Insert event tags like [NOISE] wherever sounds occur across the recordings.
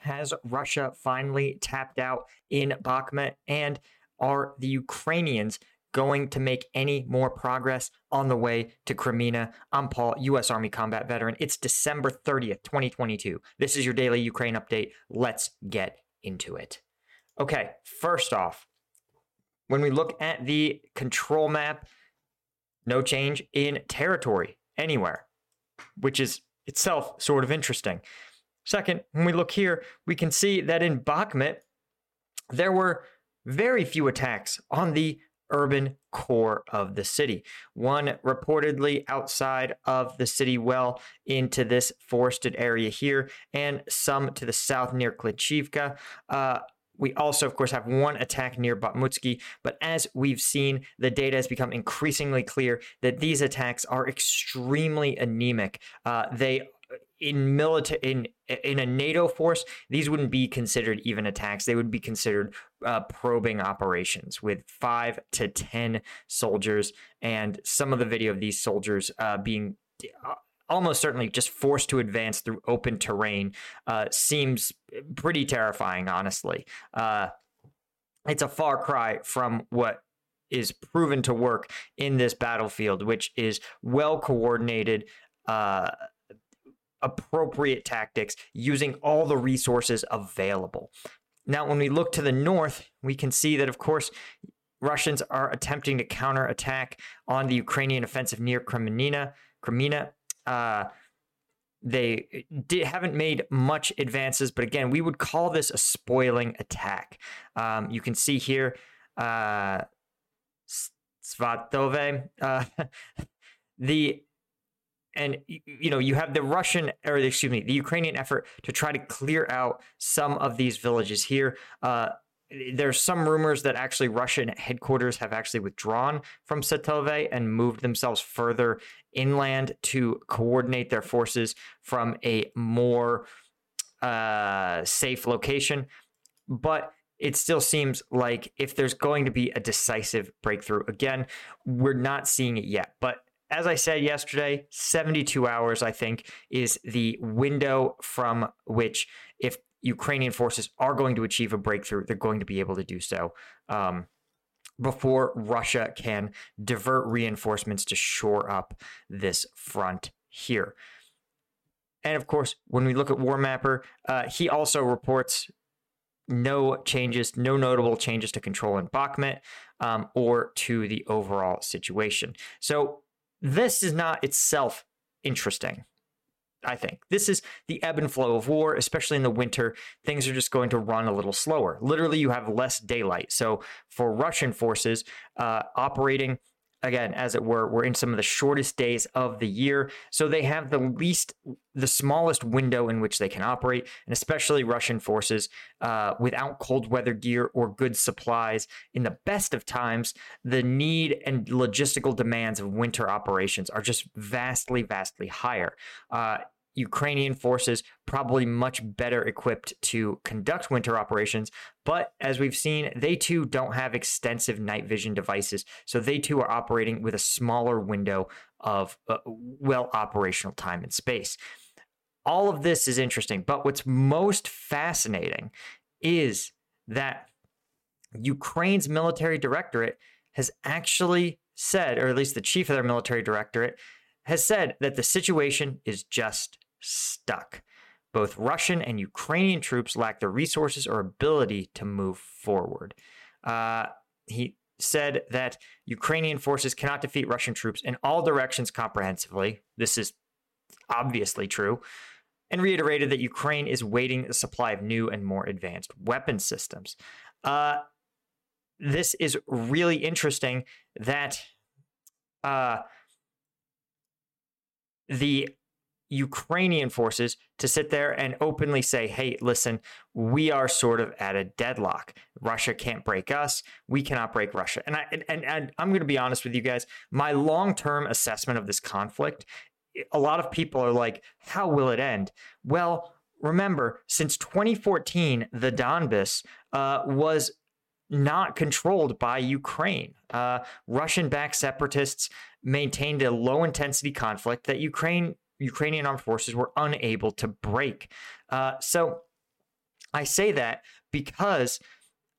Has Russia finally tapped out in Bakhmut? And are the Ukrainians going to make any more progress on the way to Crimea? I'm Paul, U.S. Army combat veteran. It's December 30th, 2022. This is your daily Ukraine update. Let's get into it. Okay, first off, when we look at the control map, no change in territory anywhere, which is itself sort of interesting. Second, when we look here, we can see that in Bakhmut, there were very few attacks on the urban core of the city. One reportedly outside of the city well into this forested area here, and some to the south near Klishchiivka. Uh, we also, of course, have one attack near Bakhmutsky, but as we've seen, the data has become increasingly clear that these attacks are extremely anemic. Uh, they in military in in a NATO force, these wouldn't be considered even attacks. They would be considered uh, probing operations with five to ten soldiers, and some of the video of these soldiers uh, being uh, almost certainly just forced to advance through open terrain uh, seems pretty terrifying. Honestly, uh, it's a far cry from what is proven to work in this battlefield, which is well coordinated. Uh, appropriate tactics using all the resources available. Now, when we look to the north, we can see that, of course, Russians are attempting to counterattack on the Ukrainian offensive near Kreminna. Kreminna. Uh, they did, haven't made much advances, but again, we would call this a spoiling attack. Um, you can see here, uh, Svatove, uh, [LAUGHS] the and you know you have the Russian or excuse me the Ukrainian effort to try to clear out some of these villages here. Uh, there's some rumors that actually Russian headquarters have actually withdrawn from Svatove and moved themselves further inland to coordinate their forces from a more uh, safe location. But it still seems like if there's going to be a decisive breakthrough, again, we're not seeing it yet. But as I said yesterday, 72 hours, I think, is the window from which, if Ukrainian forces are going to achieve a breakthrough, they're going to be able to do so um, before Russia can divert reinforcements to shore up this front here. And of course, when we look at War Mapper, uh, he also reports no changes, no notable changes to control in Bakhmut um, or to the overall situation. So this is not itself interesting. I think this is the ebb and flow of war, especially in the winter. Things are just going to run a little slower. Literally, you have less daylight. So, for Russian forces uh, operating again, as it were, we're in some of the shortest days of the year. So they have the least, the smallest window in which they can operate, and especially Russian forces uh, without cold weather gear or good supplies. In the best of times, the need and logistical demands of winter operations are just vastly, vastly higher. Uh, Ukrainian forces probably much better equipped to conduct winter operations. But as we've seen, they too don't have extensive night vision devices. So they too are operating with a smaller window of uh, well operational time and space. All of this is interesting. But what's most fascinating is that Ukraine's military directorate has actually said, or at least the chief of their military directorate, has said that the situation is just stuck. Both Russian and Ukrainian troops lack the resources or ability to move forward. Uh, he said that Ukrainian forces cannot defeat Russian troops in all directions comprehensively. This is obviously true. And reiterated that Ukraine is waiting a supply of new and more advanced weapon systems. Uh, this is really interesting that uh, the Ukrainian forces to sit there and openly say, hey, listen, we are sort of at a deadlock. Russia can't break us. We cannot break Russia. And, I, and, and I'm going to be honest with you guys. My long term assessment of this conflict, a lot of people are like, how will it end? Well, remember, since 2014, the Donbass uh, was not controlled by Ukraine. Uh, Russian backed separatists maintained a low intensity conflict that Ukraine Ukrainian armed forces were unable to break. Uh, so I say that because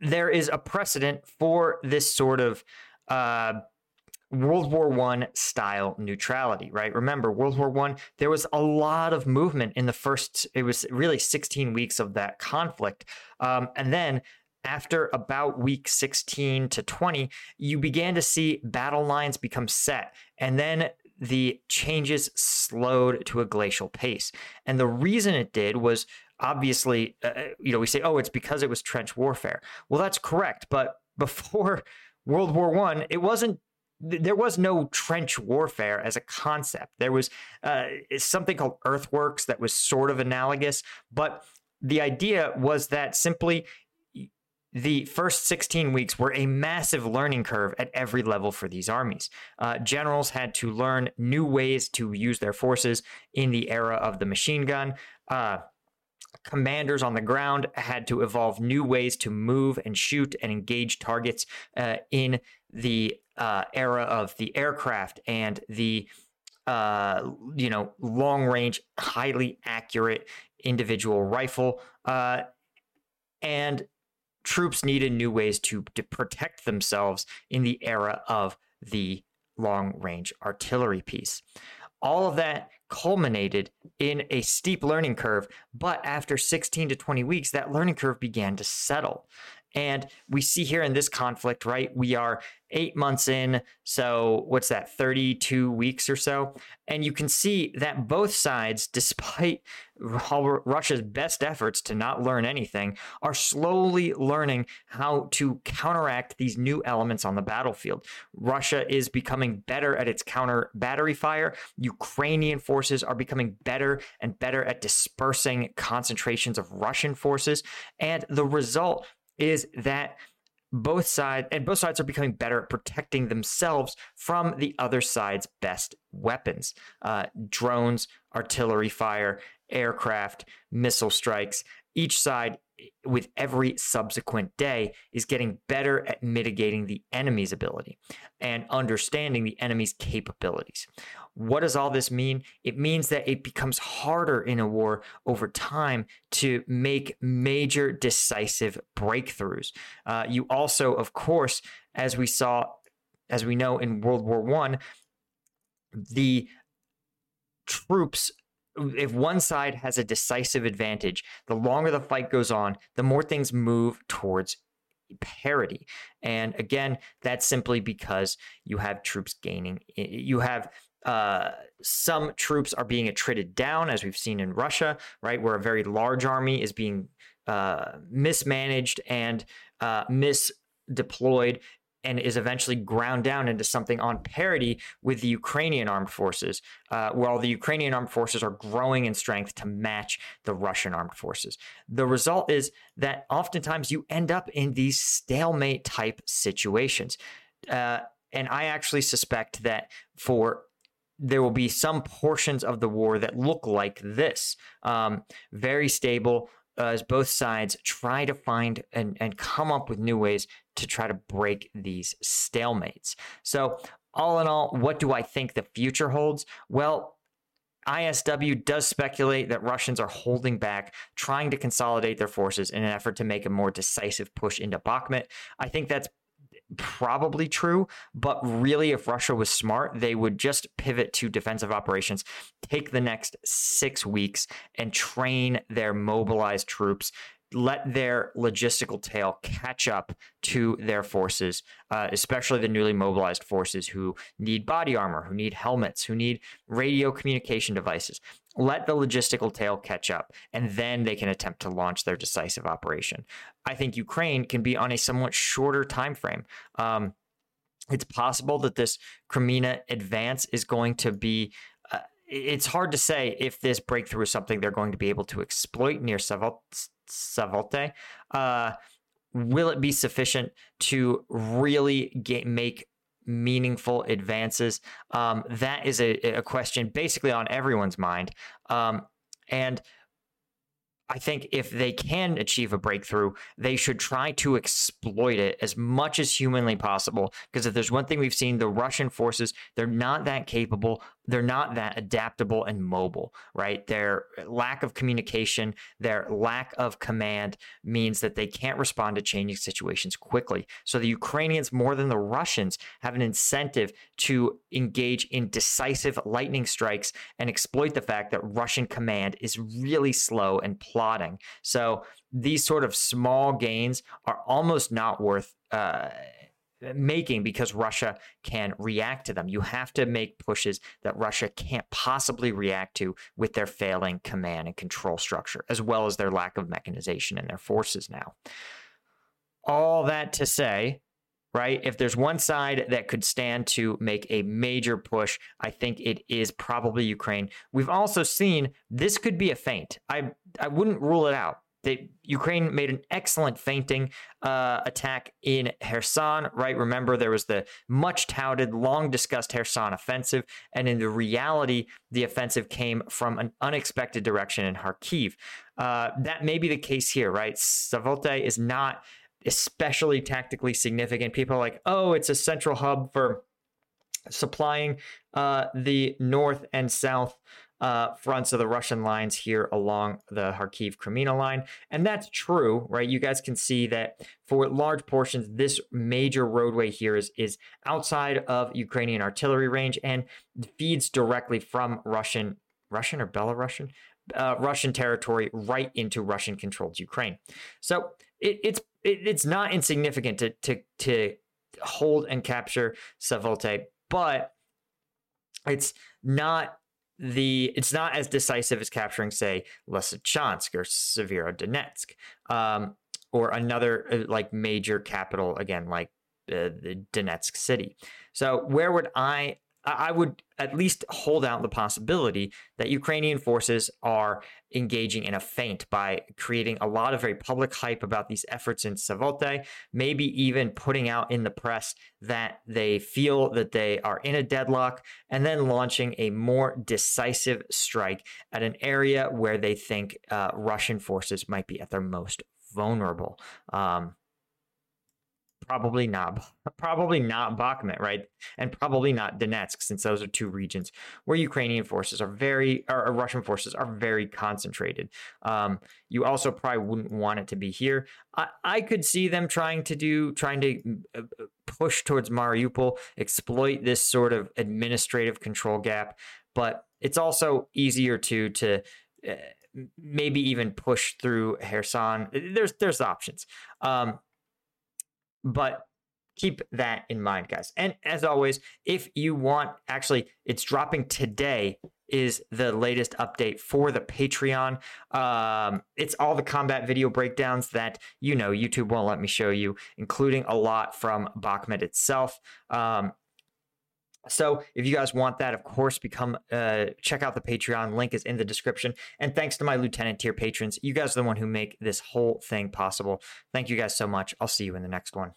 there is a precedent for this sort of uh, World War One style neutrality, right? Remember, World War One, there was a lot of movement in the first. It was really 16 weeks of that conflict, um, and then after about week 16 to 20, you began to see battle lines become set, and then the changes slowed to a glacial pace. And the reason it did was obviously, uh, uh you know, we say, oh, it's because it was trench warfare. Well, that's correct, but [LAUGHS] before World War One, it wasn't there was no trench warfare as a concept. There was uh, something called earthworks that was sort of analogous, but the idea was that simply the first 16 weeks were a massive learning curve at every level for these armies. Uh, generals had to learn new ways to use their forces in the era of the machine gun. Uh, commanders on the ground had to evolve new ways to move and shoot and engage targets uh, in the uh, era of the aircraft and the uh, you know long range, highly accurate individual rifle, uh, and troops needed new ways to, to protect themselves in the era of the long range artillery piece. All of that culminated in a steep learning curve, but after 16 to 20 weeks, that learning curve began to settle. And we see here in this conflict, right? We are eight months in. So, what's that, 32 weeks or so? And you can see that both sides, [LAUGHS] despite Russia's best efforts to not learn anything, are slowly learning how to counteract these new elements on the battlefield. Russia is becoming better at its counter battery fire. Ukrainian forces are becoming better and better at dispersing concentrations of Russian forces. And the result is that both sides and both sides are becoming better at protecting themselves from the other side's best weapons. Uh, drones artillery fire aircraft missile strikes each side with every subsequent day is getting better at mitigating the enemy's ability and understanding the enemy's capabilities. What does all this mean? It means that it becomes harder in a war over time to make major decisive breakthroughs. Uh, you also, of course, as we saw, as we know in World War One, the troops if one side has a decisive advantage, the longer the fight goes on, the more things move towards parity. And again, that's simply because you have troops gaining. You have uh, some troops are being attrited down, as we've seen in Russia, right, where a very large army is being uh, mismanaged and uh, misdeployed and is eventually ground down into something on parity with the Ukrainian armed forces, uh, while the Ukrainian armed forces are growing in strength to match the Russian armed forces. The result is that oftentimes you end up in these stalemate type situations. Uh, and I actually suspect that for there will be some portions of the war that look like this um, very stable, Uh, as both sides try to find and, and come up with new ways to try to break these stalemates. So, all in all, what do I think the future holds? Well, ISW does speculate that Russians are holding back, trying to consolidate their forces in an effort to make a more decisive push into Bakhmut. I think that's probably true, but really, if Russia was smart, they would just pivot to defensive operations, take the next six weeks, and train their mobilized troops. Let their logistical tail catch up to their forces, uh, especially the newly mobilized forces who need body armor, who need helmets, who need radio communication devices let the logistical tail catch up, and then they can attempt to launch their decisive operation. I think Ukraine can be on a somewhat shorter time frame. Um, it's possible that this Kreminna advance is going to be. It's hard to say if this breakthrough is something they're going to be able to exploit near Svatove. Uh, will it be sufficient to really get, make meaningful advances? Um, that is a, a, question basically on everyone's mind. Um, and I think if they can achieve a breakthrough, they should try to exploit it as much as humanly possible. Because if there's one thing we've seen, the Russian forces, they're not that capable they're not that adaptable and mobile, right? Their lack of communication, their lack of command means that they can't respond to changing situations quickly. So the Ukrainians, more than the Russians, have an incentive to engage in decisive lightning strikes and exploit the fact that Russian command is really slow and plodding. So these sort of small gains are almost not worth. Uh, making because Russia can react to them. You have to make pushes that Russia can't possibly react to with their failing command and control structure, as well as their lack of mechanization in their forces now. All that to say, right? If there's one side that could stand to make a major push, I think it is probably Ukraine. We've also seen this could be a feint. I I wouldn't rule it out. They, Ukraine made an excellent feinting uh, attack in Kherson, right? Remember, there was the much touted, long discussed Kherson offensive. And in the reality, the offensive came from an unexpected direction in Kharkiv. Uh, that may be the case here, right? Svatove is not especially tactically significant. People are like, oh, it's a central hub for supplying uh, the north and south uh, fronts of the Russian lines here along the Kharkiv Kreminna line. And that's true, right? You guys can see that for large portions, this major roadway here is, is outside of Ukrainian artillery range and feeds directly from Russian, Russian or Belarusian? Uh, Russian territory right into Russian controlled Ukraine. So it, it's it, it's not insignificant to to to hold and capture Svatove, but it's not the it's not as decisive as capturing, say, Lysychansk or Severodonetsk, um, or another uh, like major capital again, like uh, the Donetsk city. So where would I I would at least hold out the possibility that Ukrainian forces are engaging in a feint by creating a lot of very public hype about these efforts in Svatove, maybe even putting out in the press that they feel that they are in a deadlock, and then launching a more decisive strike at an area where they think uh, Russian forces might be at their most vulnerable. Um, probably not [LAUGHS] probably not Bakhmut, right? And probably not Donetsk, since those are two regions where Ukrainian forces are very or Russian forces are very concentrated. Um, you also probably wouldn't want it to be here. I, I could see them trying to do trying to uh, uh, push towards Mariupol, exploit this sort of administrative control gap, but it's also easier to to uh, maybe even push through Kherson. There's there's options. Um, but keep that in mind, guys. And as always, if you want, actually, it's dropping today is the latest update for the Patreon. Um, it's all the combat video breakdowns that you know YouTube won't let me show you, including a lot from Bakhmut itself. Um, so if you guys want that, of course, become uh, check out the Patreon. Link is in the description. And thanks to my lieutenant tier patrons, you guys are the one who make this whole thing possible. Thank you guys so much. I'll see you in the next one.